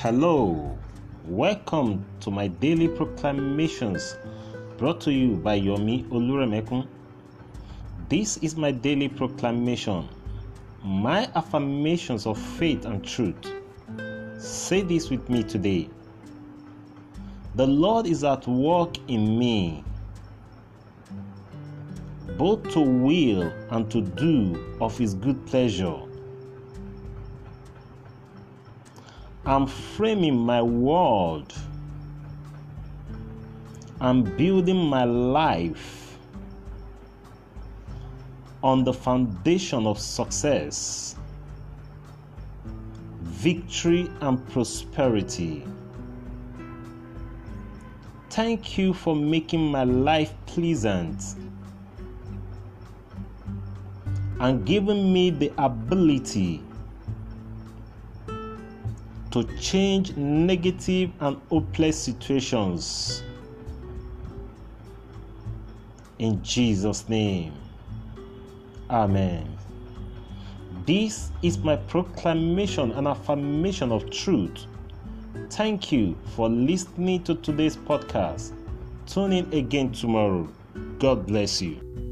Hello, welcome to my daily proclamations brought to you by Yomi Oluremekun. This is my daily proclamation, my affirmations of faith and truth. Say this with me today. The Lord is at work in me, both to will and to do of His good pleasure. I'm framing my world. I'm building my life on the foundation of success, victory, and prosperity. Thank you for making my life pleasant and giving me the ability to change negative and hopeless situations. In Jesus' name. Amen. This is my proclamation and affirmation of truth. Thank you for listening to today's podcast. Tune in again tomorrow. God bless you.